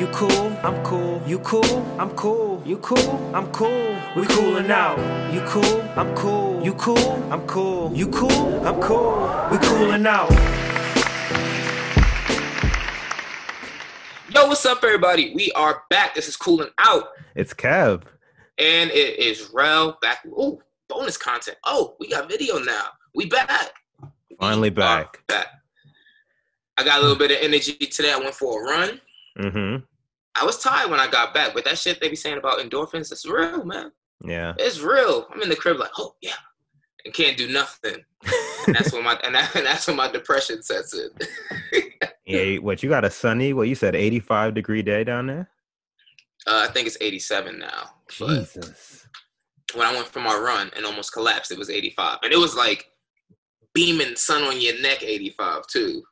You cool, I'm cool. You cool, I'm cool. You cool, I'm cool. We coolin' out. You cool, I'm cool. You cool, I'm cool. You cool, I'm cool. We coolin' out. Yo, what's up, everybody? We are back. This is Cooling Out, It's Kev. and it is Rel back. Oh, bonus content. Oh, we got video now. We back. Finally back. back. I got a little bit of energy today. I went for a run. Mm-hmm. I was tired when I got back, but that shit they be saying about endorphins, it's real, man. Yeah. It's real. I'm in the crib like, oh yeah, and can't do nothing. And that's when my and, that, and that's when my depression sets in. yeah. What you got a sunny? What you said? Eighty-five degree day down there. Uh, I think it's 87 now. But Jesus. when I went for my run and almost collapsed, it was 85, and it was like beaming sun on your neck 85 too.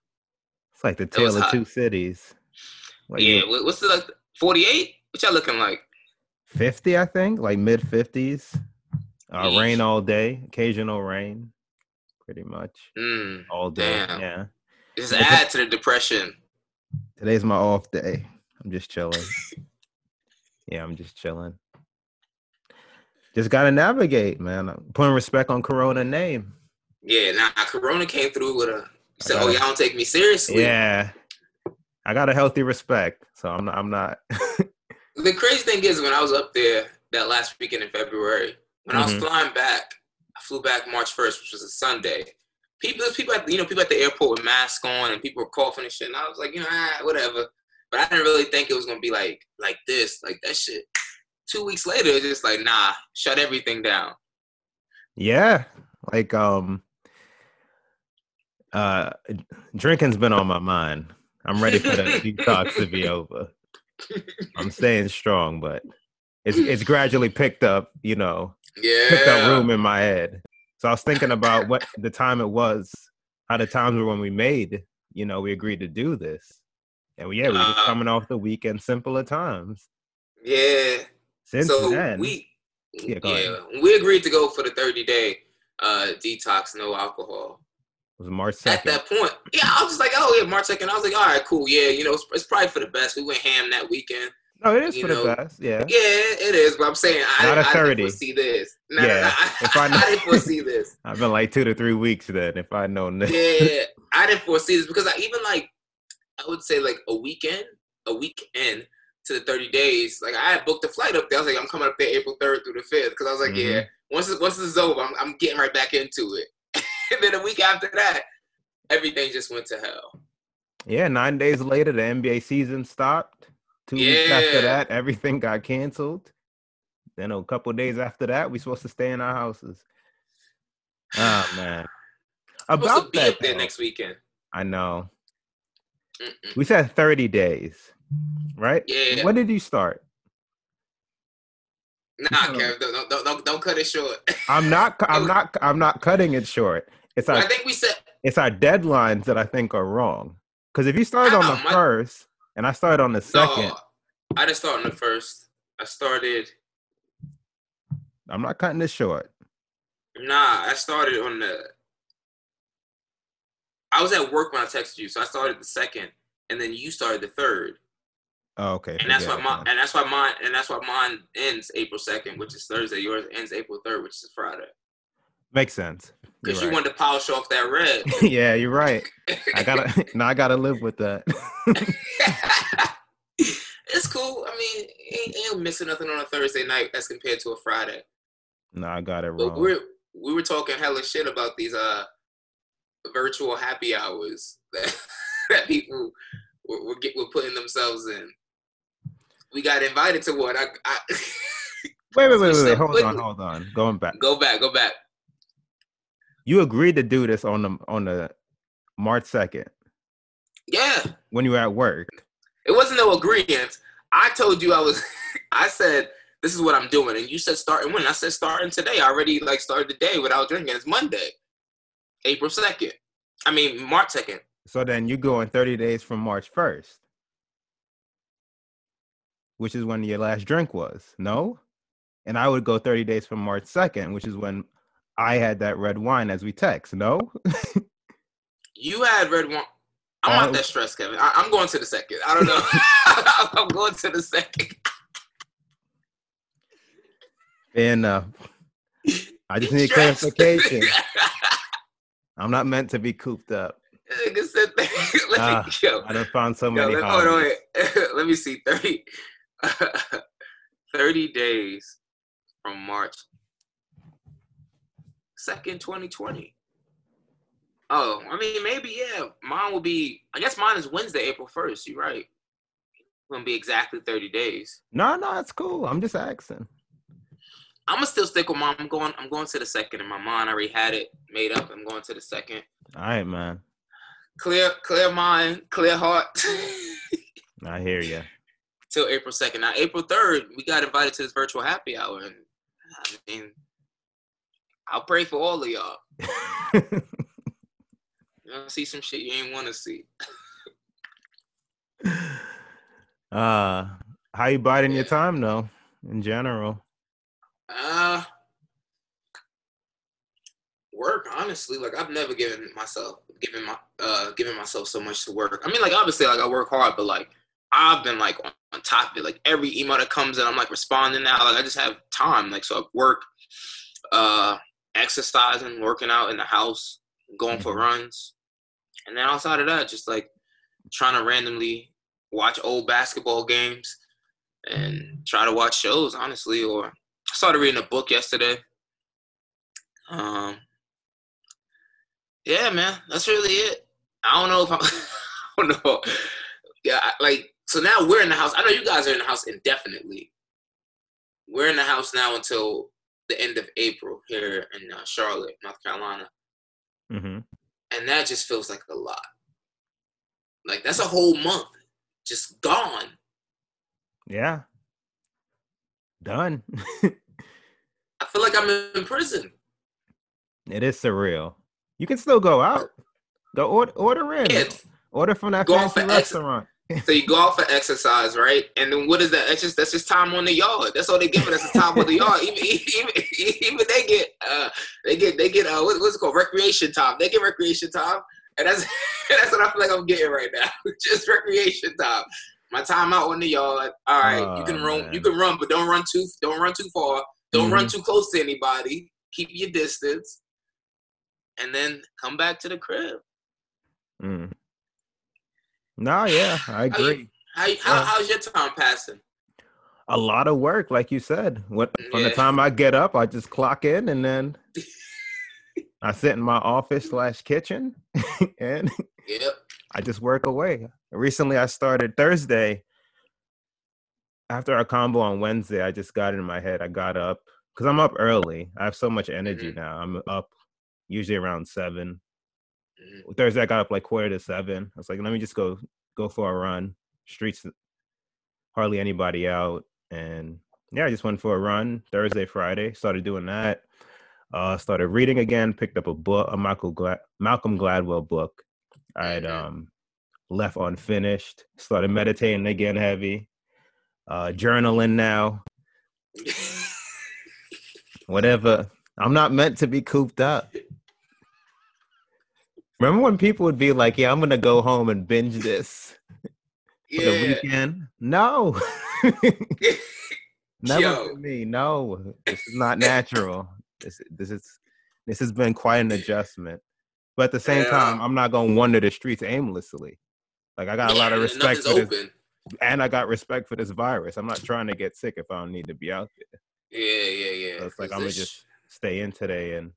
It's like the tale of hot. two cities. What, yeah, what's the like 48? What y'all looking like? Fifty, I think, like mid fifties. Uh, Yeesh. rain all day, occasional rain, pretty much Mm, all day. Damn. Yeah. just add to the depression. Today's my off day. I'm just chilling. yeah, I'm just chilling. Just gotta navigate, man. I'm putting respect on Corona name. Yeah, now Corona came through with a. Said, I "Oh, y'all don't take me seriously." Yeah. I got a healthy respect, so I'm not. I'm not. The crazy thing is, when I was up there that last weekend in February, when I Mhm. was flying back, I flew back March 1st, which was a Sunday. People, there's people, at, you know, people at the airport with masks on, and people were coughing and shit. And I was like, you know, ah, whatever. But I didn't really think it was gonna be like like this, like that shit. Two weeks later, it's just like, nah, shut everything down. yeah, like um, uh, drinking's been on my mind. I'm ready for the detox to be over. I'm staying strong, but it's it's gradually picked up. You know, yeah. picked up room in my head. So I was thinking about what the time it was, how the times were when we made. You know, we agreed to do this, and we, yeah, we were just Uh, coming off the weekend simpler times. Yeah. Since so then, we Yeah, yeah, we agreed to go for the 30 day uh detox, no alcohol. It was March At that point, yeah, I was just like, oh yeah, March 2nd. I was like, all right, cool, yeah, you know, it's, it's probably for the best. We went ham that weekend. No, it is you for the best. Yeah. Yeah, it is, but I'm saying I, Not a 30. didn't foresee this. No, Yeah, no, I, if I I, know- didn't foresee this. I've been like two to three weeks then. If I'd known this. Yeah, I didn't foresee this because I even like, I would say like a weekend, a weekend to the 30 days. Like I had booked a flight up there. I was like, I'm coming up there April 3rd through the 5th because I was like, Mhm. yeah, once this, once this is over, I'm, I'm getting right back into it. and then a week after that, everything just went to hell. Yeah, nine days later, the NBA season stopped. Two weeks after that, everything got canceled. Then a couple days after that, we supposed to stay in our houses. Oh man. About be that, up there though, next weekend. I know. Mm-mm. We said 30 days, right? Yeah. When did you start? Nah, Kev, don't, don't, don't, don't cut it short. I'm not. I'm not. I'm not cutting it short. It's our. I think we said It's our deadlines that I think are wrong. Because if you started on the My- first and I started on the second, no. I didn't start on the first. I started. I'm not cutting this short. Nah, I started on the. I was at work when I texted you, so I started the second, and then you started the third, Oh, okay. and that's why mine, and that's why mine, and that's why mine ends April second, which is Thursday. Yours ends April third, which is Friday. Makes sense. because you right. wanted to polish off that red. yeah, you're right. I gotta now I gotta live with that. it's cool. I mean, ain't, ain't missing nothing on a Thursday night as compared to a Friday. no, I got it wrong. But we're we were talking hella shit about these uh virtual happy hours that, that people were, were, get, were putting themselves in. We got invited to one. I, I Wait, wait, wait, wait, wait. Hold on, hold on. Going back. go back, go back. You agreed to do this on the on the March second Yeah, when you were at work. it wasn't no agreement. I told you I was. I said this is what I'm doing, and you said starting when. I said starting today. I already like started the day without drinking. It's Monday, April second. I mean March second. So then you go in 30 days from March 1st, which is when your last drink was. No? And I would go 30 days from March 2nd, which is when I had that red wine as we text. No? You had red wine. I'm Uh, not that stressed, Kevin. I, I'm going to the second. I don't know. I'm going to the second. Fair enough. I just need Stressed. clarification. I'm not meant to be cooped up. Nigga said that. Let me, yo, I done found so yo, many let, hold on, let me see. 30, 30 days from March 2nd, 2020. Oh, I mean, maybe, yeah. Mine will be, I guess mine is Wednesday, April 1st. You're right. It's going to be exactly 30 days. No, no, it's cool. I'm just asking. I'm gonna still stick with mine. I'm going. I'm going to the second in my mind. I already had it made up. I'm going to the second. All right, man. Clear, clear mind, clear heart. I hear you. Till April second. Now, April third, we got invited to this virtual happy hour, and I mean, I'll pray for all of y'all. You'll see some shit you ain't want to see. uh, how you biding your time though, in general? Uh, work. Honestly, like I've never given myself, given my, uh, given myself so much to work. I mean, like obviously, like I work hard, but like I've been like on, on top of it. Like every email that comes in, I'm like responding now. Like I just have time. Like so, I work, uh, exercising, working out in the house, going for Mhm. runs, and then outside of that, just like trying to randomly watch old basketball games and try to watch shows. Honestly, or I started reading a book yesterday. Um, yeah, man, that's really it. I don't know if I'm, I don't know. Yeah, like so now we're in the house. I know you guys are in the house indefinitely. We're in the house now until the end of April here in uh, Charlotte, North Carolina, Mm-hmm. and that just feels like a lot. Like that's a whole month just gone. Yeah. Done. I feel like I'm in prison. it is surreal. You can still go out. Go order, order in. Yeah, Order from that Go fancy for ex- restaurant. So you go out for exercise, right? And then what is that? That's just that's just time on the yard. That's all they give us is time on the yard. Even even even they get uh they get they get uh what, what's it called recreation time. They get recreation time, and that's that's what I feel like I'm getting right now. just recreation time. My time out on the yard. All right, you can Oh, run. man. You can run, but don't run too don't run too far. Don't run too close to anybody. Keep your distance, and then come back to the crib. Mm. No, yeah, I How you- agree. How how how's your time passing? A lot of work, like you said. What from the time I get up, I just clock in and then I sit in my office slash kitchen and Yep. I just work away. Recently, I started Thursday. After our combo on Wednesday, I just got in my head. I got up because I'm up early. I have so much energy Mhm. now. I'm up usually around seven. Mhm. Thursday, I got up like quarter to seven. I was like, let me just go go for a run. Streets, hardly anybody out, and yeah, I just went for a run Thursday, Friday. Started doing that. Uh, started reading again. Picked up a book, a Michael Malcolm Gladwell book. I had Mhm. um left unfinished. Started meditating again, heavy. Uh, journaling now. Whatever. I'm not meant to be cooped up. Remember when people would be like, "Yeah, I'm gonna go home and binge this for the yeah. weekend"? No, never Yo. me. No, this is not natural. This this is This has been quite an adjustment. But at the same Yeah. time, I'm not gonna wander the streets aimlessly. Like I got a lot of respect for this, open. and I got respect for this virus. I'm not trying to get sick if I don't need to be out there. Yeah, yeah, yeah. So it's like I'm gonna just stay in today, and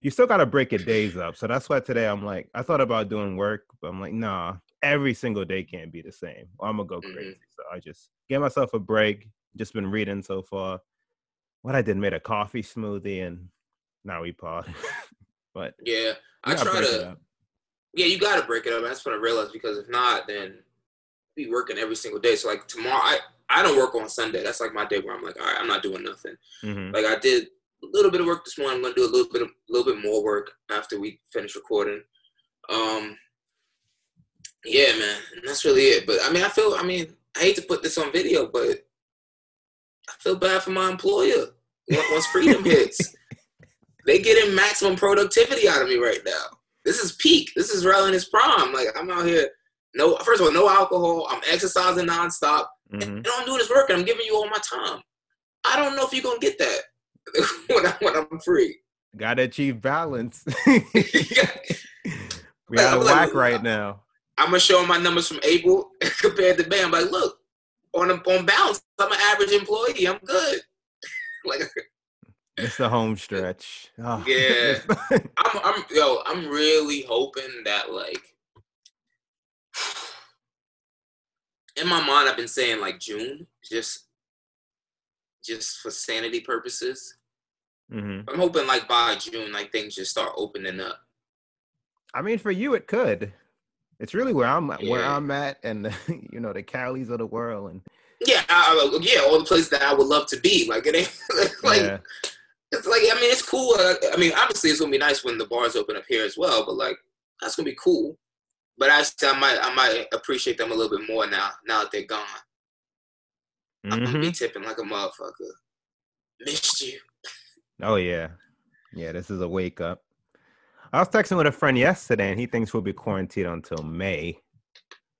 you still gotta break your days up. So that's why today I'm like, I thought about doing work, but I'm like, nah, every single day can't be the same. I'm gonna go Mhm. crazy. So I just gave myself a break. Just been reading so far. What I did made a coffee smoothie, and now we pod. but Yeah, I try to. Yeah, you got to break it up. That's what I realized because if not, then be working every single day. So like tomorrow, I I don't work on Sunday. That's like my day where I'm like, all right, I'm not doing nothing. Mhm. Like I did a little bit of work this morning. I'm gonna do a little bit of a little bit more work after we finish recording. Um, yeah, man, and that's really it. But I mean, I feel. I mean, I hate to put this on video, but I feel bad for my employer. Once freedom hits, they getting maximum productivity out of me right now. This is peak. This is really in its prime. Like I'm out here. No, first of all, no alcohol. I'm exercising nonstop, Mhm. and I'm doing this work, and I'm giving you all my time. I don't know if you're gonna get that when, I, when I'm free. Gotta achieve balance. we out of whack right now. I'm gonna show my numbers from April compared to May. I'm like, look, on on balance, I'm an average employee. I'm good. like It's the home stretch. Oh, Yeah. I'm, I'm, yo, I'm really hoping that like, in my mind, I've been saying like June, just, just for sanity purposes. Mhm. I'm hoping like by June, like things just start opening up. I mean, for you, it could. It's really where I'm at, where I'm at, and you know the Cali's of the world, and Yeah, I, yeah, all the places that I would love to be. Like it ain't like yeah, it's like I mean it's cool. Uh, I mean obviously it's gonna be nice when the bars open up here as well. But like that's gonna be cool. But I I might I might appreciate them a little bit more now now that they're gone. I'm gonna be tipping like a motherfucker. Missed you. Oh yeah, yeah. This is a wake up. I was texting with a friend yesterday, and he thinks we'll be quarantined until May,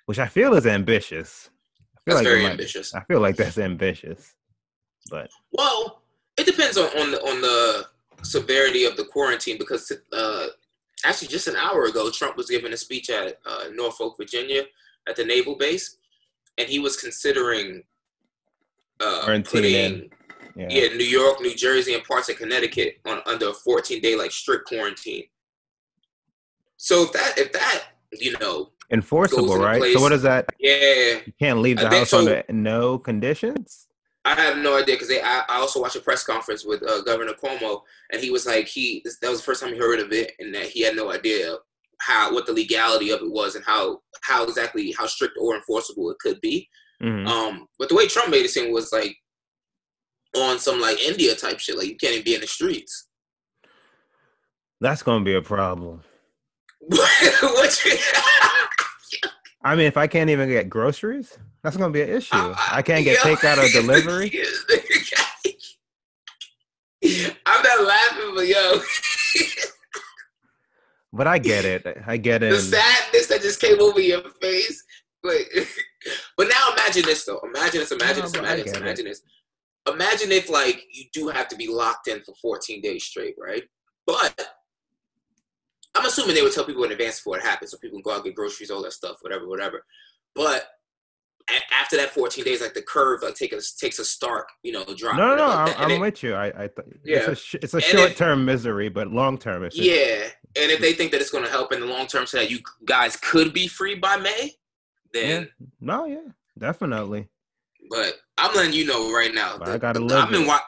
which I feel is ambitious. I feel That's it very might- ambitious. I feel like that's ambitious, but Well, it depends on, on the on the severity of the quarantine because uh, actually just an hour ago, Trump was giving a speech at uh, Norfolk, Virginia, at the naval base, and he was considering uh, Quarantining. putting yeah, yeah New York, New Jersey, and parts of Connecticut on under a 14 day like strict quarantine. So if that if that you know enforceable, right? So place. what is that? yeah You can't leave the think house so. under no conditions. I have no idea because I, I also watched a press conference with uh, Governor Cuomo, and he was like, he that was the first time he heard of it, and that he had no idea how what the legality of it was and how how exactly how strict or enforceable it could be. Mhm. Um, but the way Trump made it seem was like on some like India type shit, like you can't even be in the streets. That's gonna be a problem. what you, I mean, if I can't even get groceries, that's gonna be an issue. I can't get yo, takeout or delivery. I'm not laughing, but yo, But I get it. I get it. the sadness that just came over your face. But but now imagine this though. Imagine this. Imagine No, this. Imagine this. get it. Imagine this. Imagine if like you do have to be locked in for 14 days straight, right? But I'm assuming they would tell people in advance before it happens, so people can go out get groceries, all that stuff, whatever, whatever. But a- after that 14 days, like the curve like take a, takes a stark, you know, drop. no, no, no. I'm, I'm it- with you. I, I th- it's Yeah. a it's a short term misery, but long term, it's Yeah, and if they think that it's going to help in the long term, so that you guys could be free by May, then. no, yeah, definitely. But I'm letting you know right now. The- I gotta live I've been wa-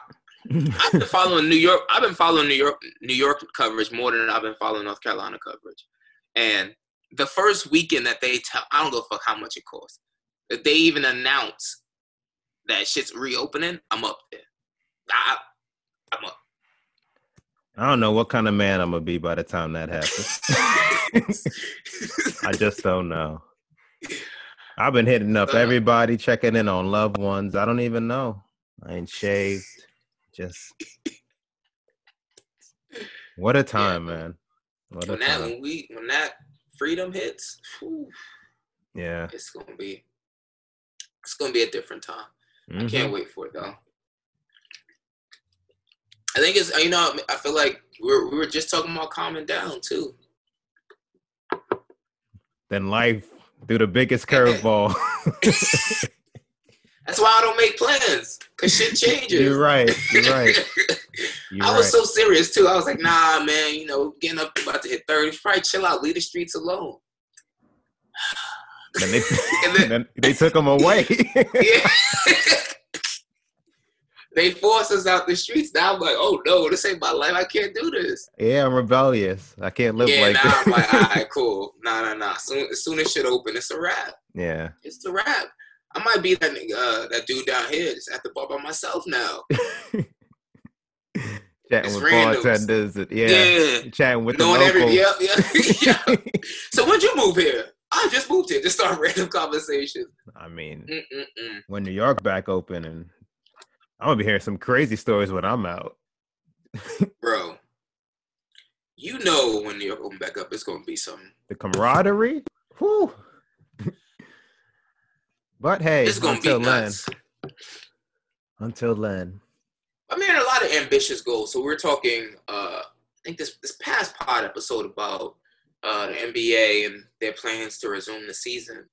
I've been following New York. I've been following New York, New York coverage more than I've been following North Carolina coverage. And the first weekend that they tell, I don't know fuck how much it costs. That they even announce that shit's reopening, I'm up there. I, I'm up. I don't know what kind of man I'm gonna be by the time that happens. I just don't know. I've been hitting up Uh. everybody, checking in on loved ones. I don't even know. I ain't shaved. Just what a time, man. What a when that time. when we when that freedom hits, whew, Yeah. it's gonna be it's gonna be a different time. I Mhm. can't wait for it though. I think it's you know I feel like we were, we were just talking about calming down too. Then life threw the biggest curveball. That's why I don't make plans because shit changes. You're right. You're right. You're I was right. so serious too. I was like, nah, man, you know, getting up about to hit 30, probably chill out, leave the streets alone. Then they, And then- then they took him away. Yeah. They force us out the streets. Now I'm like, oh no, this ain't my life. I can't do this. yeah, I'm rebellious. I can't live yeah, like now this. I'm like, all right, cool. Nah, nah, nah. Soon, as soon as shit open, it's a wrap. yeah. It's a wrap. I might be that nigga, uh, that dude down here, just at the bar by myself now. Chatting with randoms. bartenders. And, yeah. Yeah. Chatting with Knowing the every, locals. yep, yep, yeah. So when'd you move here? I just moved here. Just start random conversations. I mean, Mm-mm-mm. when New York back open and I'm gonna be hearing some crazy stories when I'm out. Bro, you know when York open back up, it's gonna be something. The camaraderie. whoo. but hey, It's gonna until be then, until then, I'm hearing a lot of ambitious goals. So we're talking. Uh, I think this this past pod episode about uh, the NBA and their plans to resume the season,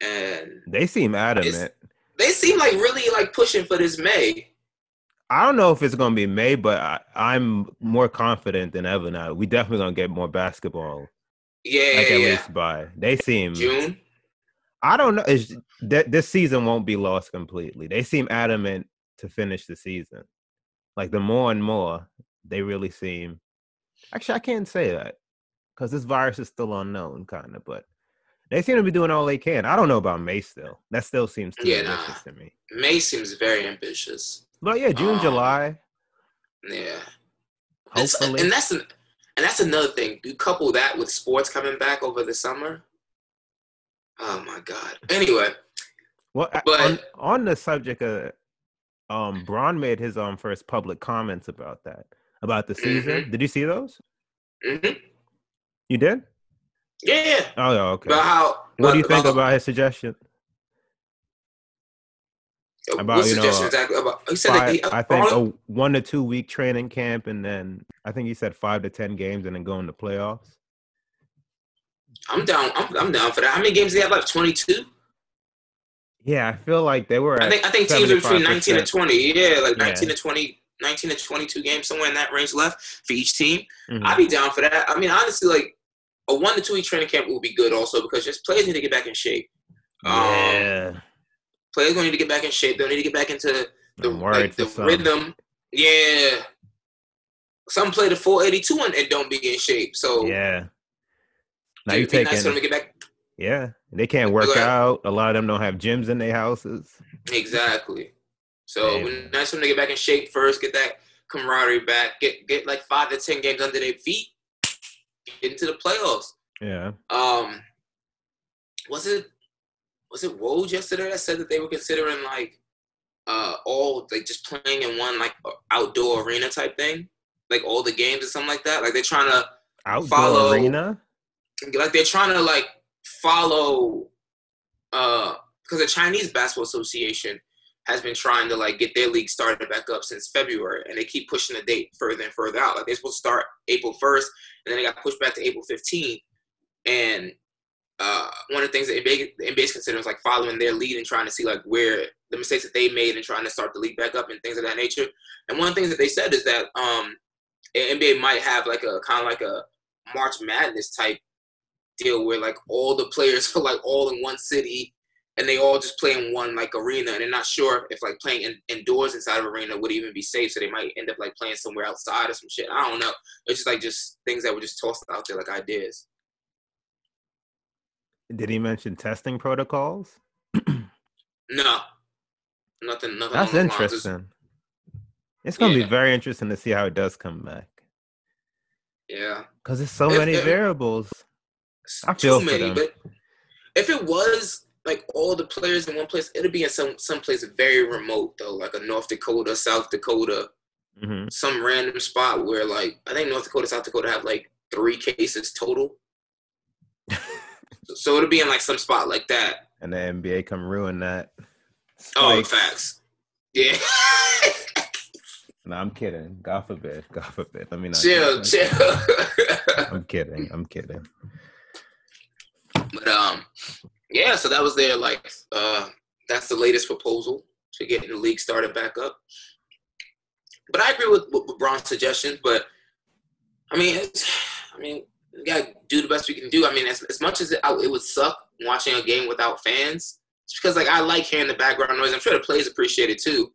and they seem adamant. They seem like really like pushing for this May. I don't know if it's gonna be May, but I, I'm more confident than ever now. We definitely gonna get more basketball, Yeah, like yeah, at yeah. least by. They seem. June. I don't know. It's, that this season won't be lost completely. They seem adamant to finish the season. Like the more and more, they really seem. Actually, I can't say that because this virus is still unknown, kind of. But they seem to be doing all they can. I don't know about May still. That still seems too Yeah, nah. ambitious to me. May seems very ambitious. But yeah, June, Um, July, Yeah. It's- hopefully. and that's an, and that's another thing. You couple that with sports coming back over the summer. Oh my god. Anyway, Well, But- on, on the subject of, um, Bron made his um first public comments about that, about the season. Mm-hmm. Did you see those? Mm-hmm. You did? Yeah, yeah. Oh, okay. About how? what do you think about, about his suggestion? about, what you know, suggestion exactly about? He said Five, he, uh, I think a one to two week training camp, and then I think he said five to ten games, and then going to playoffs. I'm down. I'm, I'm down for that. How many games do they have left? Twenty two. Yeah, I feel like they were. I think I think teams are between 19 and 20. Yeah, like Yeah. 19 to 20, 19 to 22 games, somewhere in that range left for each team. Mhm. I'd be down for that. I mean, honestly, like a one to two week training camp will be good also because just players need to get back in shape. Um, yeah, Players gonna need to get back in shape. They'll need to get back into the, like, the rhythm. Yeah. Some play the 482 and, and don't be in shape. So Yeah. Now you taking, nice them to get back. yeah, they can't work out. A lot of them don't have gyms in their houses. Exactly. So nice for them to get back in shape first, get that camaraderie back, get get like five to ten games under their feet, get into the playoffs. Yeah, Um, was it was it Woj yesterday that said that they were considering like uh all like just playing in one like outdoor arena type thing, like all the games or something like that. Like they're trying to outdoor Follow- arena. like they're trying to like follow uh because the Chinese Basketball Association has been trying to like get their league started back up since February and they keep pushing the date further and further out. Like they're supposed to start April 1st and then they got pushed back to April 15th. And uh, one of the things that NBA, NBA is considering is like following their lead and trying to see like where the mistakes that they made and trying to start the league back up and things of that nature. And one of the things that they said is that um, NBA might have like a kind of like a March Madness type deal where like all the players are like all in one city and they all just play in one like arena and they're not sure if like playing in, indoors inside of arena would even be safe so they might end up like playing somewhere outside or some shit i don't know it's just like just things that were just tossed out there like ideas Did he mention testing protocols? no nothing nothing That's along those. It's- interesting. It's gonna Yeah. be very interesting to see how it does come back yeah because there's so If- many if- variables. I feel too many them. but if it was like all the players in one place It'll be in some some place very remote though like a north dakota south dakota hmm some random spot where like I think North Dakota, South Dakota have like three cases total. so, it'll be in like some spot like that. And the NBA come ruin that. Oh, facts. Yeah. No, I'm kidding. God forbid. God forbid. Let me not. chill, chill. I'm kidding. I'm kidding. But um, yeah. So that was their like uh, that's the latest proposal to get the league started back up. But I agree with, with, with Bron's suggestions. But I mean, it's, I mean, we gotta do the best we can do. I mean, as, as much as it, I, it would suck watching a game without fans, it's because like I like hearing the background noise. I'm sure the players appreciate it too,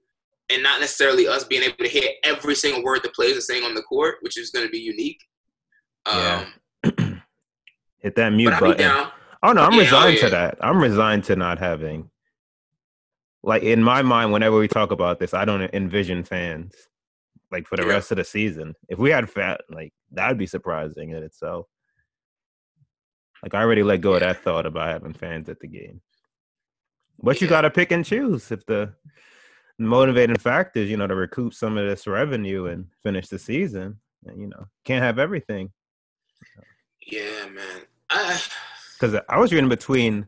and not necessarily us being able to hear every single word the players are saying on the court, which is going to be unique. Um, Yeah. Hit that mute but I'll be button. Oh no, I'm Yeah, oh, resigned yeah. to that. I'm resigned to not having. Like in my mind, whenever we talk about this, I don't envision fans like for the Yeah. rest of the season. If we had fat, like that'd be surprising in itself. Like I already let go of that thought about having fans at the game. But you got to pick and choose if the motivating factors, you know, to recoup some of this revenue and finish the season. And, you know, can't have everything. Yeah, man. I, because I was reading between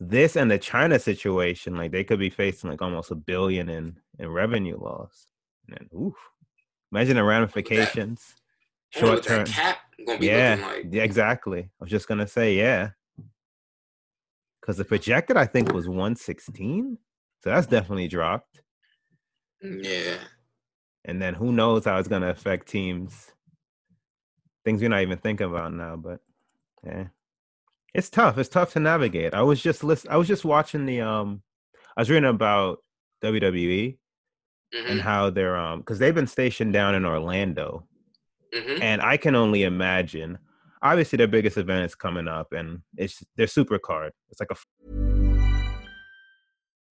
this and the China situation, like they could be facing like almost a billion in in revenue loss. And oof, imagine the ramifications. Short term, cap gonna be yeah, like yeah, exactly. I was just gonna say yeah, because the projected I think was one sixteen, so that's definitely dropped. Mm, yeah. And then who knows how it's gonna affect teams. Things we're not even thinking about now, but yeah. It's tough. It's tough to navigate. I was just list I was just watching the um I was reading about WWE hmm and how they're um because they've been stationed down in Orlando. hmm And I can only imagine obviously their biggest event is coming up and it's their super card. It's like a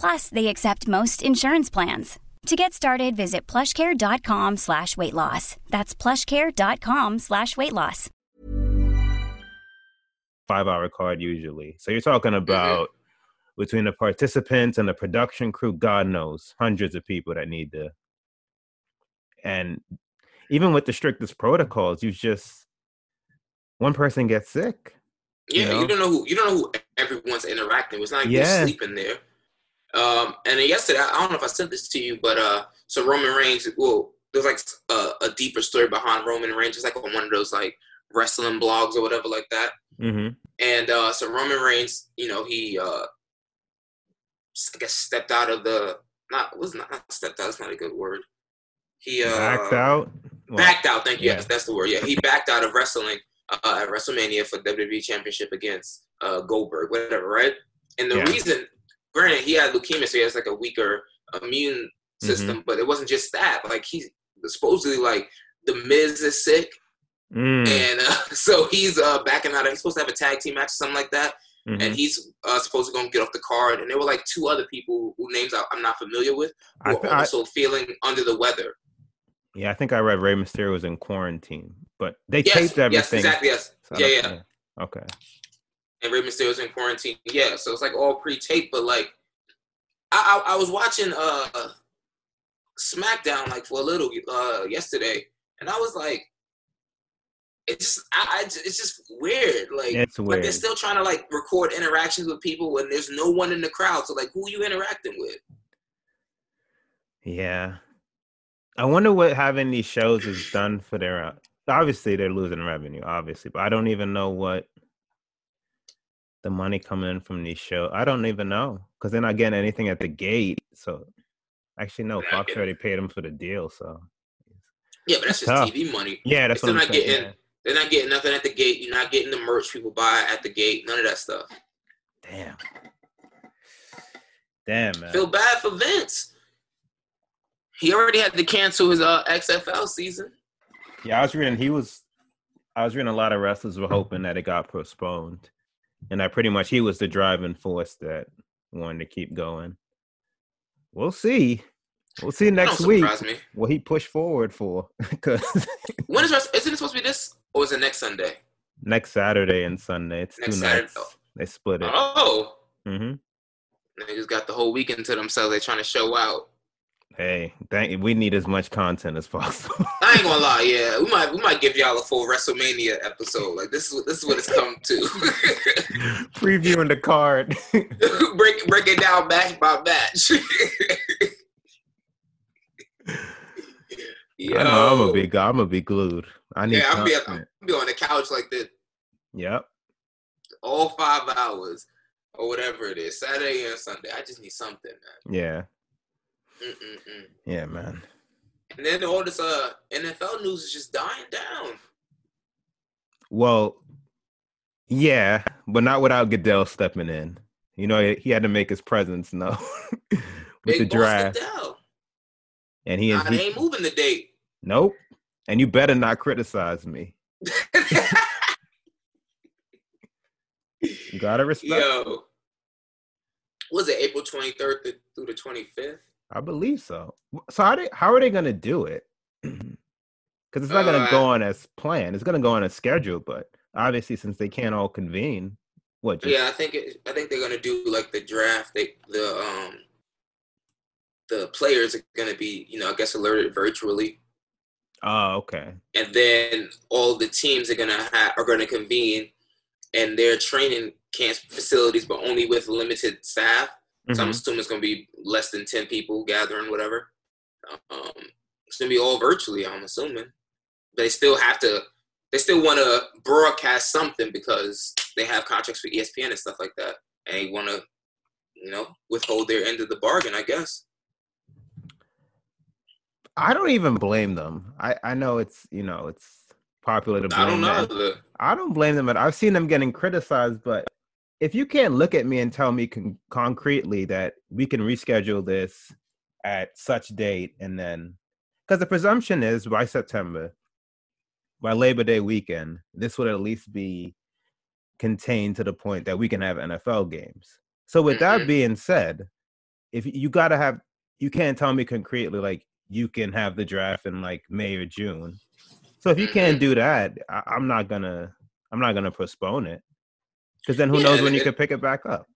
Plus, they accept most insurance plans. To get started, visit plushcare.com slash weight loss. That's plushcare.com slash weight loss. five hour card usually. So you're talking mm-hmm. about between the participants and the production crew, God knows, hundreds of people that need to. And even with the strictest protocols, you just one person gets sick. Yeah, You know? you don't know who you don't know who everyone's interacting with. It's not like Yeah. you're sleeping there. Um, and yesterday, I don't know if I sent this to you, but uh, so Roman Reigns, well, there's like a, a deeper story behind Roman Reigns. It's like on one of those like wrestling blogs or whatever like that. Mm-hmm. And uh, so Roman Reigns, you know, he uh, I guess stepped out of the not was not, not stepped out. That's not a good word. He uh, Backed out. Well, Backed out. Thank you. yeah. Yes, that's the word. Yeah, he backed out of wrestling uh, at WrestleMania for WWE Championship against uh, Goldberg, whatever, right? And the Yeah. reason, granted, he had leukemia, so he has like a weaker immune Mm-hmm. system, but it wasn't just that. Like he's supposedly like the Miz is sick, Mm, and uh, so he's uh, backing out. He's supposed to have a tag team match, or something like that. Mhm. and he's uh, supposed to go and get off the card. And there were like two other people whose names I'm not familiar with who I were th- I- also feeling under the weather. Yeah, I think I read Rey Mysterio was in quarantine, but they Yes, taped everything. yes, exactly, yes, so yeah, yeah. Okay. And Rey Mysterio's in quarantine. Yeah, so it's like all pre-taped, but like I I, I was watching uh SmackDown like for a little uh yesterday, and I was like. It's just, I, I, it's just weird. Like, It's like they're still trying to like record interactions with people when there's no one in the crowd. So like, who are you interacting with? Yeah. I wonder what having these shows has done for their. Obviously, they're losing revenue, obviously, but I don't even know what the money coming in from these shows. I don't even know because they're not getting anything at the gate. So, actually, no, Fox already paid them for the deal. So, Yeah, but that's just Tough. TV money. yeah, that's They're what I'm not saying. getting. They're not getting nothing at the gate. You're not getting the merch people buy at the gate. None of that stuff. Damn, damn, man. Feel bad for Vince. He already had to cancel his uh, XFL season. Yeah, I was reading. He was. I was reading a lot of wrestlers were hoping that it got postponed, and I pretty much he was the driving force that wanted to keep going. We'll see. We'll see next week what he pushed forward for. Because When is isn't it supposed to be this or is it next Sunday? next Saturday and Sunday, it's Next two Saturday- nights. They split it. Oh, Mm-hmm. niggas got the whole weekend to themselves. They trying to show out. Hey, thank. We need as much content as possible. I ain't gonna lie, yeah, we might we might give y'all a full WrestleMania episode. Like this is what this is what it's come to. Previewing the card. break break it down match by match. I know I'm Yo. gonna be. I'm gonna be glued. I need yeah, I'm be. I'm be on the couch like this Yep. all five hours or whatever it is, Saturday and Sunday. I just need something, man. Yeah. Mm-mm-mm. Yeah, man. And then all this uh NFL news is just dying down. Well, yeah, but not without Goodell stepping in. You know, he- had to make his presence known with Big the draft, Goodell. and he, Nah, he ain't moving the date. nope. And you better not criticize me. You gotta respect. Yo, was it April 23rd through the 25th? I believe so. So how they how are they gonna do it? Because it's not gonna Uh, go on as planned. It's gonna go on a schedule, but obviously since they can't all convene, what? Just, Yeah, I think it, I think they're gonna do like the draft. They the um the players are gonna be you know I guess alerted virtually, Oh, okay. and then all the teams are gonna have are gonna convene, and their training camp facilities, but only with limited staff. So I'm Mhm. assuming it's gonna be less than ten people gathering, whatever. Um, it's gonna be all virtually. I'm assuming, but they still have to. They still want to broadcast something because they have contracts with ESPN and stuff like that, and they want to, you know, withhold their end of the bargain. I guess. I don't even blame them. I I know it's you know it's popular to blame I don't know. them. I don't blame them. At I've seen them getting criticized, but if you can't look at me and tell me con- concretely that we can reschedule this at such date, and then because the presumption is by September, by Labor Day weekend, this would at least be contained to the point that we can have NFL games. So with that being said, if you got to have, you can't tell me concretely like you can have the draft in like May or June. So if you can't do that, I, I'm not gonna, I'm not gonna postpone it. Because then who Yeah, knows when and you it- can pick it back up?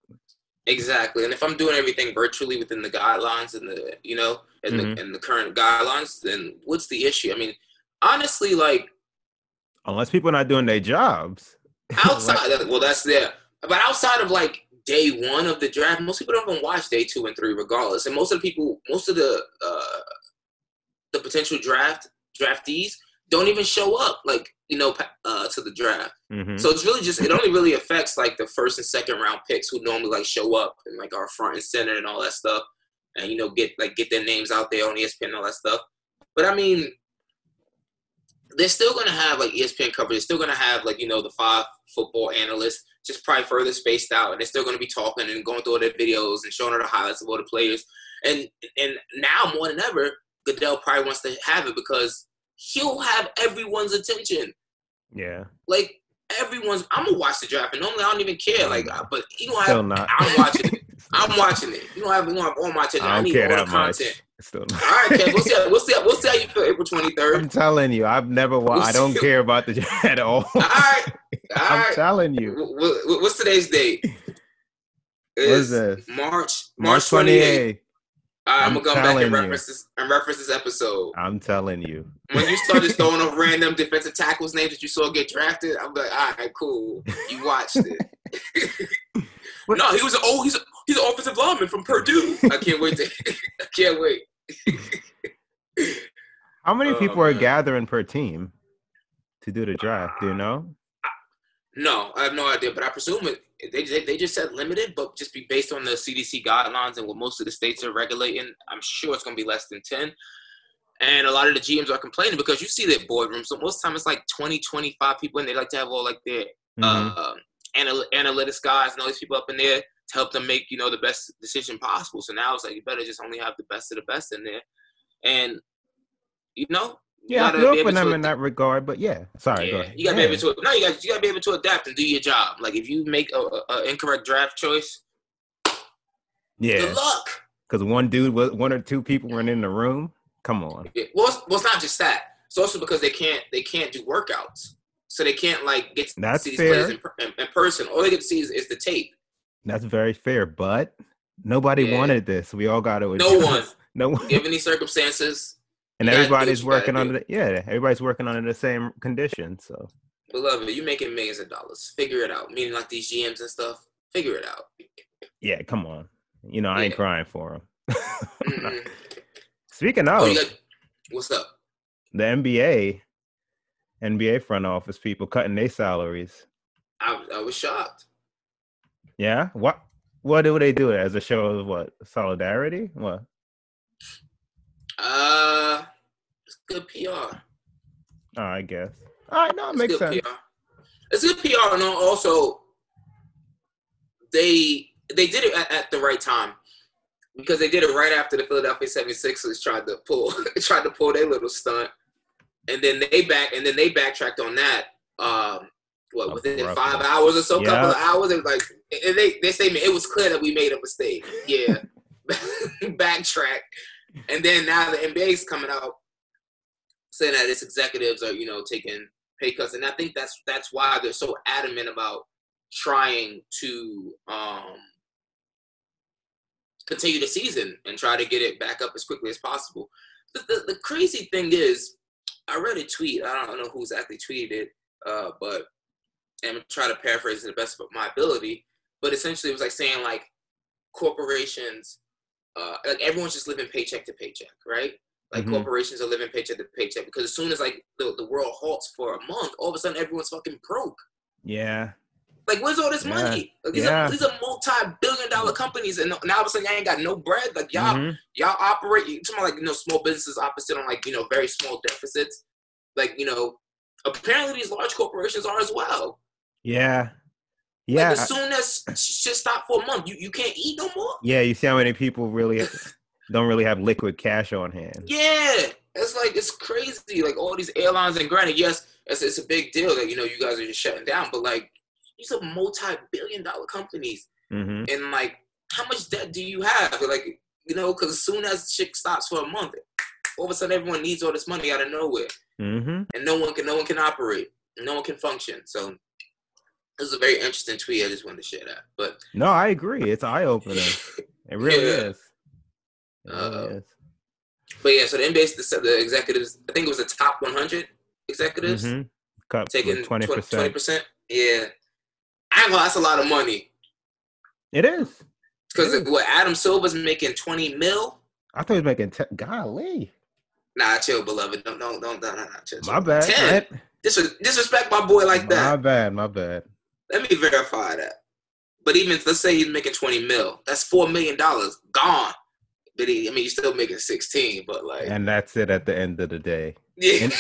exactly. And if I'm doing everything virtually within the guidelines and the you know and Mhm. the and the current guidelines, then what's the issue? I mean, honestly, like Unless people are not doing their jobs. outside well that's there but outside of like day one of the draft most people don't even watch day two and three regardless and most of the people most of the uh the potential draft draftees don't even show up like you know uh to the draft Mhm. so it's really just it only really affects like the first and second round picks who normally like show up and like are front and center and all that stuff and you know get like get their names out there on espn and all that stuff but i mean they're still to have like ESPN coverage. They're still to have like you know the five football analysts, just probably further spaced out, and they're still to be talking and going through all their videos and showing her the highlights of all the players. And and now more than ever, Goodell probably wants to have it because he'll have everyone's attention. Yeah. Like everyone's. I'm gonna watch the draft, and normally I don't even care. Like, mm. but you don't have. not. I'm watching it. I'm watching it. You don't have. You don't have all my attention. I I, don't need care all that the much. content. Still All right, Kev. We'll see. How, we'll see. How, we'll see how you feel April 23rd. I'm telling you, I've never. Wa- I don't care about the draft at all. All right. All I'm right. telling you. Wh- wh- What's today's date? This? March March 28th. I'm, I'm gonna go back and you. reference this and reference this episode. I'm telling you. When you started throwing off random defensive tackles names that you saw get drafted, I'm like, all right, cool. You watched it. no, he was an oh, he's a, he's an offensive lineman from Purdue. I can't wait to. I can't wait. How many Oh, people are gathering per team to do the draft? Do you know? No, I have no idea, but I presume it. They, they, they just said limited, but just be based on the CDC guidelines and what most of the states are regulating. I'm sure it's going to be less than 10. And a lot of the GMs are complaining because you see their boardrooms. So most of the time it's like 20, 25 people, and they like to have all like their Mhm. uh, anal- analytics guys and all these people up in there to help them make you know the best decision possible. So now it's like you better just only have the best of the best in there, and you know. Yeah, I gotta feel for them in that regard, but yeah. Sorry, go yeah, ahead. you gotta Yeah. be able to. No, you got you gotta be able to adapt and do your job. Like if you make a, a, incorrect draft choice, Yeah, good luck. because one dude was one or two people weren't in the room. Come on. Yeah, Well, it's, well, it's not just that. It's also because they can't they can't do workouts, so they can't like get to That's see these fair. players in, in, in person. All they get to see is, is the tape. That's very fair, but nobody Yeah. wanted this. We all got to No one. No one. Given these circumstances, and you gotta do everybody's working under the, yeah, everybody's working under the same conditions. So beloved, you making millions of dollars. Figure it out. Meaning like these GMs and stuff. Figure it out. yeah, come on. You know, I ain't crying for him. Mm-mm. Speaking Oh, of you got, what's up? the NBA, NBA front office people cutting their salaries. I, I was shocked. Yeah, what what do they do as a show of what solidarity? What? Uh, it's good PR. Oh, I guess. All right, no, it It's makes good sense. PR. It's good PR, and also they they did it at, at the right time because they did it right after the Philadelphia 76ers tried to pull tried to pull their little stunt, and then they back and then they backtracked on that. Um, what within five hours or so, Yeah. couple of hours, it was like and they they statement it was clear that we made a mistake. Yeah, backtrack, and then now the NBA's coming out saying that its executives are you know taking pay cuts, and I think that's that's why they're so adamant about trying to um, continue the season and try to get it back up as quickly as possible. The, the, the crazy thing is, I read a tweet. I don't know who exactly tweeted it, uh, but I'm gonna try to paraphrase it to the best of my ability. But essentially, it was like saying like corporations, uh, like everyone's just living paycheck to paycheck, right? Like Mhm. corporations are living paycheck to paycheck because as soon as like the, the world halts for a month, all of a sudden everyone's fucking broke. Yeah, Like, where's all this Yeah. money? Like, these, Yeah. are, these are multi-billion-dollar companies, and now all of a sudden, y'all ain't got no bread. Like, y'all, Mhm. y'all operate. You talking about like you know, small businesses opposite on like you know, very small deficits. Like, you know, apparently these large corporations are as well. yeah, Like, yeah, as soon as shit stop for a month, you, you can't eat no more. yeah. You see how many people really don't really have liquid cash on hand. Yeah, it's like it's crazy. Like all these airlines, and granted, yes, it's, it's a big deal that you know you guys are just shutting down, but like these are multi-billion-dollar companies. hmm and like how much debt do you have like you know because as soon as shit stops for a month all of a sudden everyone needs all this money out of nowhere hmm and no one can no one can operate no one can function so this is a very interesting tweet i just wanted to share that but No, I agree. It's eye opening. It really Yeah. is. Uh, but yeah so the NBA the, the executives i think it was the top 100 executives Mhm. Cut taking twenty 20 percent. percent yeah i gonna that's a lot of money It is. because what adam silver's making 20 mil I thought he was making. Te- Golly, Nah, chill, beloved. Don't, don't, don't, don't, don't chill. my bad. Ten. Dis- disrespect my boy like that. My bad. My bad. Let me verify that. But even let's say he's making twenty mil, that's four million dollars gone. But he, I mean, you're still making sixteen. But like, And that's it at the end of the day. yeah, and-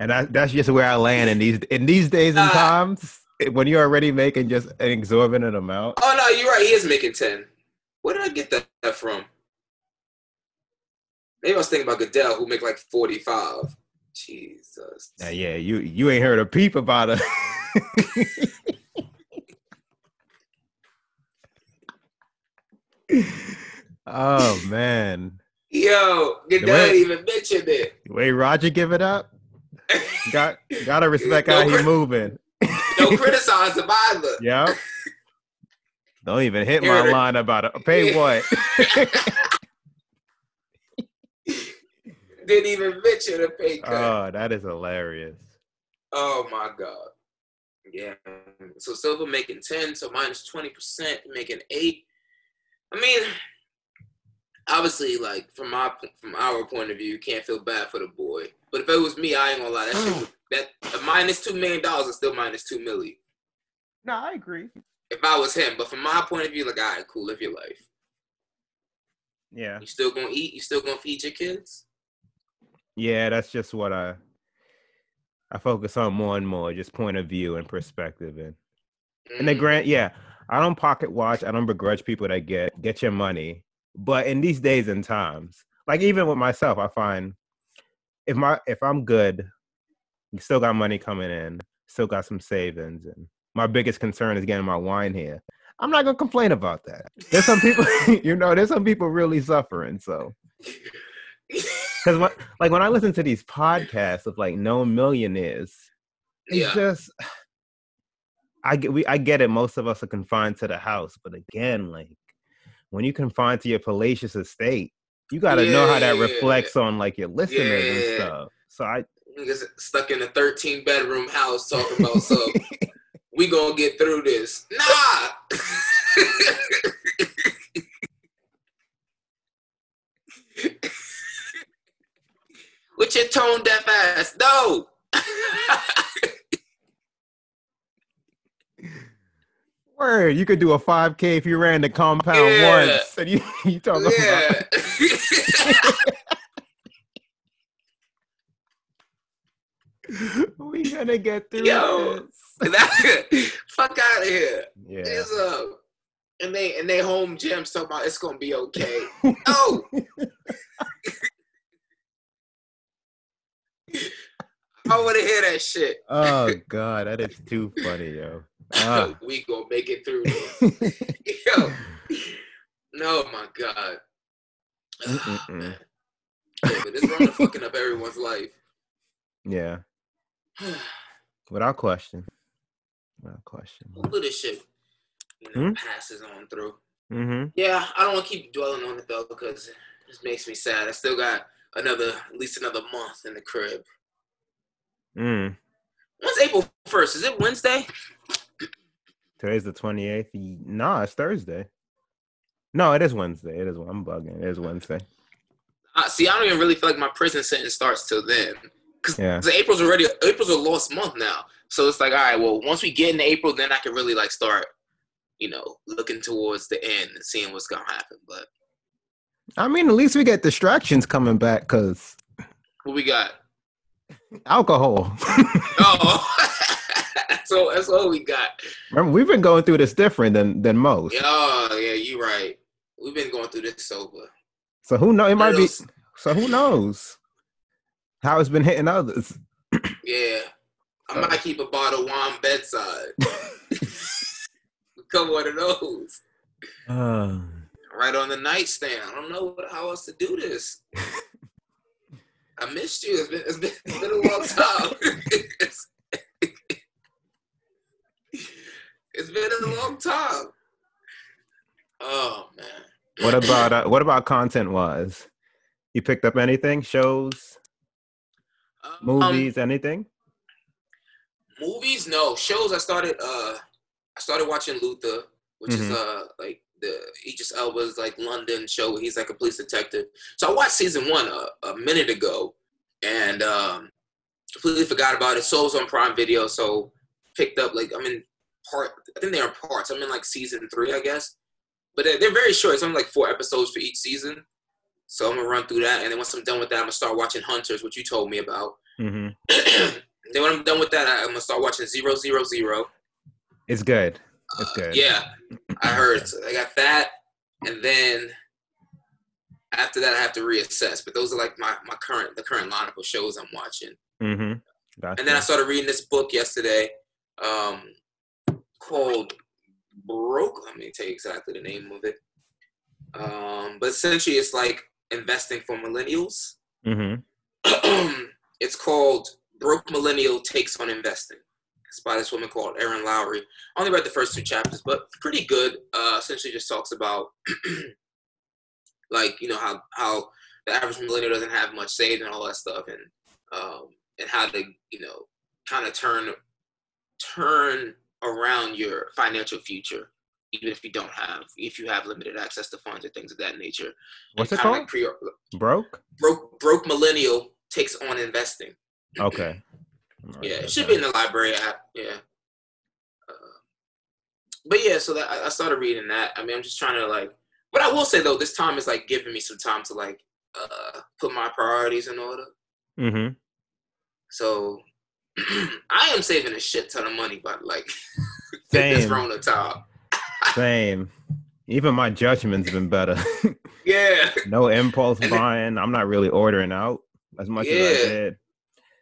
And that, that's just where I land in these in these days and Uh, times. When you're already making just an exorbitant amount. oh no, you're right. He is making ten. Where did I get that, from? Maybe I was thinking about Goodell, who make like forty-five. Jesus. Now, yeah, you you ain't heard a peep about it. oh man. Yo, The Goodell way- even mentioned it. Wait, Roger give it up. Got gotta respect No how he cri- moving. Don't criticize him either. Yeah. Don't even hit my line about it. Pay what? Didn't even mention a pay cut. oh, that is hilarious. Oh my god. Yeah. So Silver making 10, so minus 20%, making eight. I mean, obviously, like from my from our point of view, you can't feel bad for the boy. But if it was me, I ain't gonna lie, that shit would, that a minus two million dollars is still minus two million. No, I agree. If I was him, but from my point of view, like, all right, cool, live your life. Yeah. You still gonna eat? You still gonna feed your kids? Yeah, that's just what I I focus on more and more, just point of view and perspective and and the Mhm. grant yeah, I don't pocket watch, I don't begrudge people that get get your money. But in these days and times, like even with myself, I find if my if I'm good, you still got money coming in, still got some savings, and my biggest concern is getting my wine here. I'm not gonna complain about that. There's some people, you know, there's some people really suffering. So, because like when I listen to these podcasts of like known millionaires, it's Yeah. just, I get we I get it. Most of us are confined to the house, but again, like when you confined to your palatial estate, you got to know how that Yeah. reflects on like your listeners and stuff. So I, Niggas stuck in a 13 bedroom house talking about so we gonna get through this. Nah. With your tone deaf ass. No. word, you could do a 5K if you ran the compound Yeah. once, and you you talking about. yeah. we gonna get through Yo. this. That- fuck out of here. Yeah. It's, uh, and they and they home gyms talking about it's gonna be okay. No. I want to hear that shit. Oh god, that is too funny, yo. Ah. we gonna make it through. Yo. No, my God. Ah, man. Yeah, but this Rona fucking up everyone's life. yeah, without question. Without question. Hopefully this shit you know, Hmm? passes on through. Mm-hmm. Yeah, I don't want to keep dwelling on it though because it makes me sad. I still got another, at least another month in the crib. Mm. When's April first? Is it Wednesday? Today's the 28th. Nah, it's Thursday. No, it is Wednesday. It is. I'm bugging. It is Wednesday. Uh, see, I don't even really feel like my prison sentence starts till then. Because Yeah. April's already April's a lost month now. So it's like, all right, well, once we get into April, then I can really like start, you know, looking towards the end and seeing what's gonna happen. But I mean, at least we get distractions coming back because what we got? alcohol. Oh, so that's all we got. Remember, we've been going through this different than than most. Oh, yeah, you're right. We've been going through this sober. So who know? It might be. So who knows how it's been hitting others? Yeah, I might keep a bottle of wine bedside. Come one of those. Uh, right on the nightstand. I don't know what, how else to do this. I missed you. It's been, it's been, it's been a long time. It's been a long time. Oh man. what about uh, what about content wise? You picked up anything? Shows, Um, movies, anything? movies? No. Shows. I started. Uh, I started watching Luther, which is Mhm. uh like the Idris Elba's like London show. Where he's like a police detective. So I watched season one a, a minute ago, and um, completely forgot about it. So it was on Prime Video, so picked up like I'm in part. I think they're in parts. I'm in like season three, I guess. But they're, they're very short. It's only like four episodes for each season. So I'm gonna run through that, and then once I'm done with that, I'm gonna start watching Hunters, which you told me about. Mm-hmm. then when I'm done with that, I'm gonna start watching Zero Zero Zero. It's good. It's good. Yeah, I heard. So I got that, and then after that, I have to reassess. But those are like my, my current the current lineup of shows I'm watching. Mm-hmm. Gotcha. And then I started reading this book yesterday. um, called Broke. Let me tell you exactly the name of it. Um, but essentially, it's like investing for millennials. Mm-hmm. it's called Broke Millennial Takes on Investing. It's by this woman called Erin Lowry. I only read the first two chapters, but pretty good. Uh, essentially, just talks about like you know how how the average millennial doesn't have much saved and all that stuff, and um, and how to you know kind of turn turn around your financial future even if you don't have if you have limited access to funds or things of that nature What's And it called? pre- Broke. broke broke millennial takes on investing Okay. yeah it should be in the library app yeah uh, but yeah so that I, I started reading that i mean i'm just trying to like but i will say though this time is like giving me some time to like uh put my priorities in order Mm-hmm. so i am saving a shit ton of money but like this. Rona time Same. Even my judgment's been better. yeah no impulse And then- buying. I'm not really ordering out as much as I Yeah. did.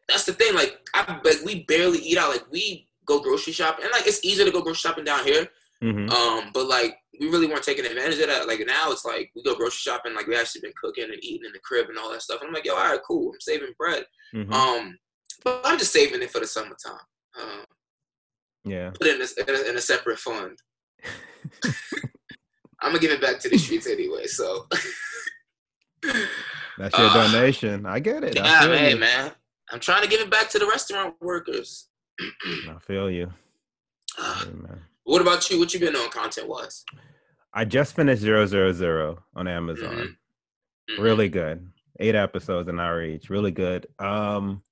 that's the thing. Like, I like we barely eat out. Like, we go grocery shopping, and like it's easier to go grocery shopping down here. Mm-hmm. Um, but like we really weren't taking advantage of that. Like now, it's like we go grocery shopping. Like we actually been cooking and eating in the crib and all that stuff. And I'm like, yo, all right, cool. I'm saving bread. hmm Um, but I'm just saving it for the summertime. Um, yeah. put it in a, in a, in a separate fund. I'm gonna give it back to the streets anyway. So That's your Uh, donation. I get it. I yeah, feel man, you. man. I'm trying to give it back to the restaurant workers. I feel you. Uh, what about you? What you been on content wise? I just finished Zero Zero Zero on Amazon. Mhm. Really good. Eight episodes, an hour each. Really good. Um,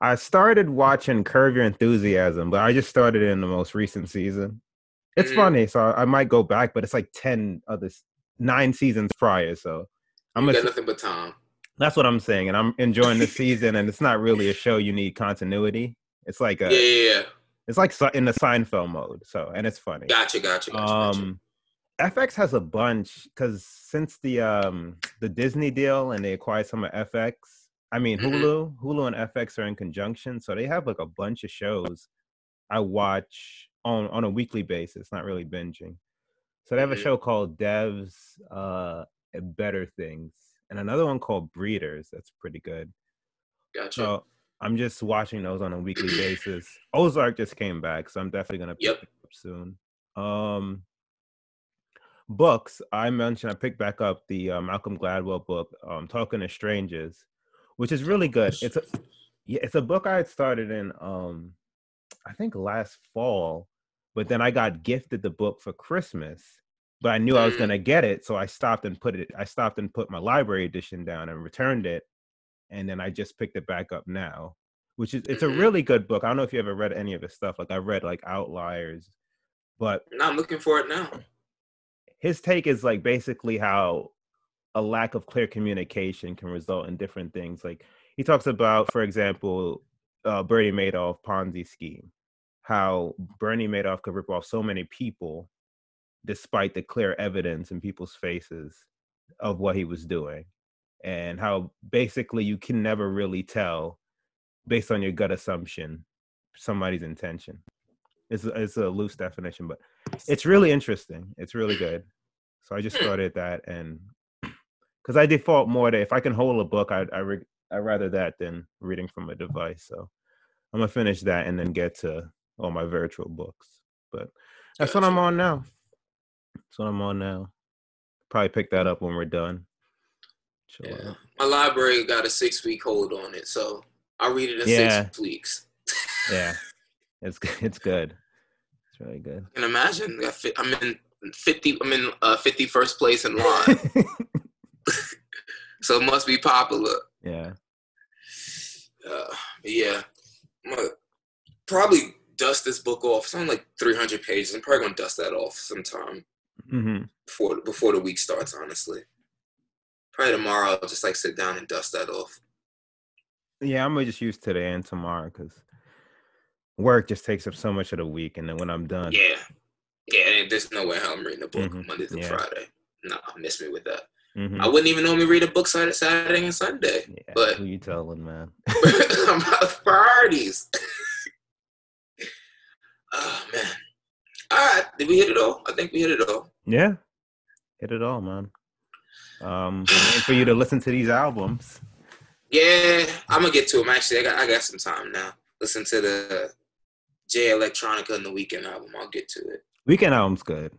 I started watching Curb Your Enthusiasm, but I just started in the most recent season. It's Mhm. funny, so I might go back, but it's like ten other nine seasons prior. So I'm got nothing but time. that's what I'm saying, and I'm enjoying this season. And it's not really a show you need continuity. It's like a Yeah, it's like in the Seinfeld mode. So and it's funny. Gotcha, gotcha, gotcha. gotcha. Um, FX has a bunch because since the um the Disney deal and they acquired some of FX, I mean Mhm. Hulu, Hulu and FX are in conjunction, so they have like a bunch of shows I watch on on a weekly basis, not really binging. So they have a Mhm. show called Devs uh Better Things, and another one called Breeders. That's pretty good. Gotcha. So I'm just watching those on a weekly basis. Ozark just came back, so I'm definitely gonna pick Yep. it up soon. Um, books I mentioned I picked back up the uh, Malcolm Gladwell book, um, Talking to Strangers, which is really good. It's a yeah, it's a book I had started in um, I think last fall, but then I got gifted the book for Christmas. But I knew I was Mm. gonna get it, so I stopped and put it. I stopped and put my library edition down and returned it, and then I just picked it back up now, which is it's a really good book. I don't know if you ever read any of his stuff. Like I read like Outliers, but I'm looking for it now. his take is like basically how a lack of clear communication can result in different things. Like he talks about, for example, uh, Bernie Madoff Ponzi scheme, how Bernie Madoff could rip off so many people despite the clear evidence in people's faces of what he was doing, and how basically you can never really tell based on your gut assumption somebody's intention. It's a, it's a loose definition, but it's really interesting. It's really good. So I just started that, and because I default more to if I can hold a book, I I re- I rather that than reading from a device. So I'm gonna finish that and then get to all my virtual books. But that's what I'm on now. That's what I'm on now. Probably pick that up when we're done. Chill Yeah. out. My library got a six week hold on it, so I'll read it in Yeah. six weeks. Yeah, it's it's good. It's really good. I can imagine I I'm in fifty. I'm in uh, fifty first place in line, so it must be popular. yeah. Uh, yeah, I'm gonna probably dust this book off. It's only like 300 pages. I'm probably gonna dust that off sometime hmm before before the week starts. Honestly, probably tomorrow. I'll just like sit down and dust that off. Yeah, I'm gonna just use today and tomorrow because work just takes up so much of the week, and then when I'm done, Yeah, yeah. There's no way how I'm reading a book Mhm, Monday through yeah. Friday. No, miss me with that. Mhm, I wouldn't even normally read a book Saturday, Saturday and Sunday. yeah, but- who you telling, man? I'm out of priorities. right. Did we hit it all? I think we hit it all. Yeah, hit it all, man. Um, for you to listen to these albums. Yeah, I'm gonna get to them. Actually, I got I got some time now. Listen to the Jay Electronica and the Weeknd album. I'll get to it. Weeknd album's good.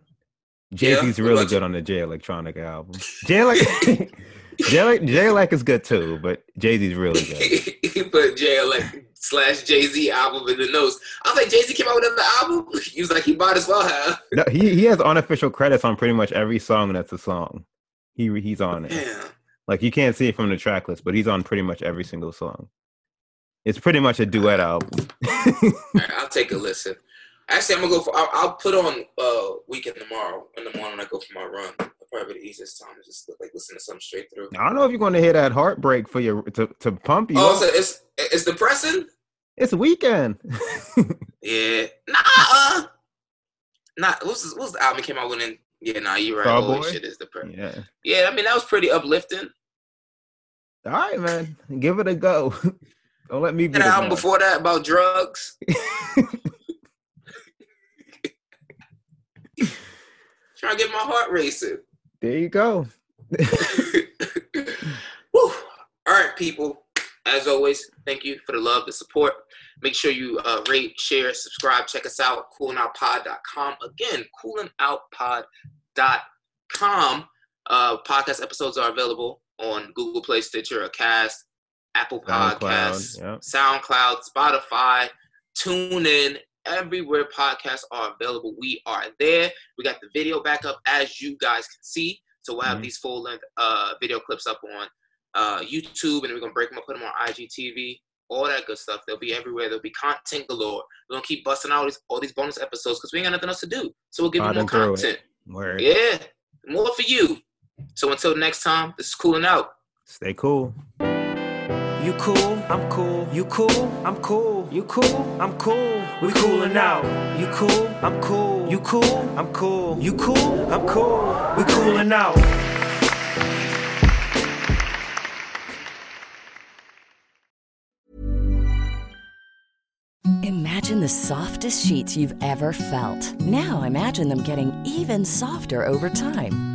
Jay Z's Yeah? Really good on the Jay Electronica album. Jay like Jay Jay like is good too, but Jay Z's really good. he put Jay Elect slash Jay Z album in the notes. I was like, Jay Z came out with another album. He was like, he might as well have. No, he he has unofficial credits on pretty much every song that's a song. He he's on it. Yeah. Like you can't see it from the track list, but he's on pretty much every single song. It's pretty much a duet album. Right, I'll take a listen. Actually, I'm gonna go for. I'll, I'll put on uh Weeknd tomorrow in the morning when I go for my run. Probably the easiest time to just like listen to something straight through. I don't know if you're going to hear that heartbreak for your to, to pump you. Oh, so it's it's depressing. it's Weeknd. Yeah, nah, uh, nah. What's what's the album came out with? In, yeah, nah, you're right. Holy shit, is depressing. yeah. Yeah, I mean that was pretty uplifting. All right, man. Give it a go. Don't let me be And the the album before that about drugs. Trying to get my heart racing. There you go. Woo. All right, people. As always, thank you for the love, the support. Make sure you uh, rate, share, subscribe, check us out, coolingoutpod.com. Again, coolingoutpod.com. Uh, podcast episodes are available on Google Play, Stitcher, Cast, Apple SoundCloud, Podcasts. SoundCloud, Spotify, TuneIn, everywhere podcasts are available. We are there. We got the video back up as you guys can see. So we'll have Mhm. these full length uh, video clips up on uh, YouTube, and we're gonna break them up, put them on IGTV, all that good stuff. They'll be everywhere. There'll be content galore. We're gonna keep busting out these, all these bonus episodes because we ain't got nothing else to do. So we'll give you more Riding through it. content. Word. Yeah, more for you. So until next time, this is cooling out. Stay cool. You cool, I'm cool. You cool, I'm cool. You cool, I'm cool. We coolin' out. You cool, I'm cool. You cool, I'm cool. You cool, I'm cool. We coolin' out. Imagine the softest sheets you've ever felt. Now imagine them getting even softer over time.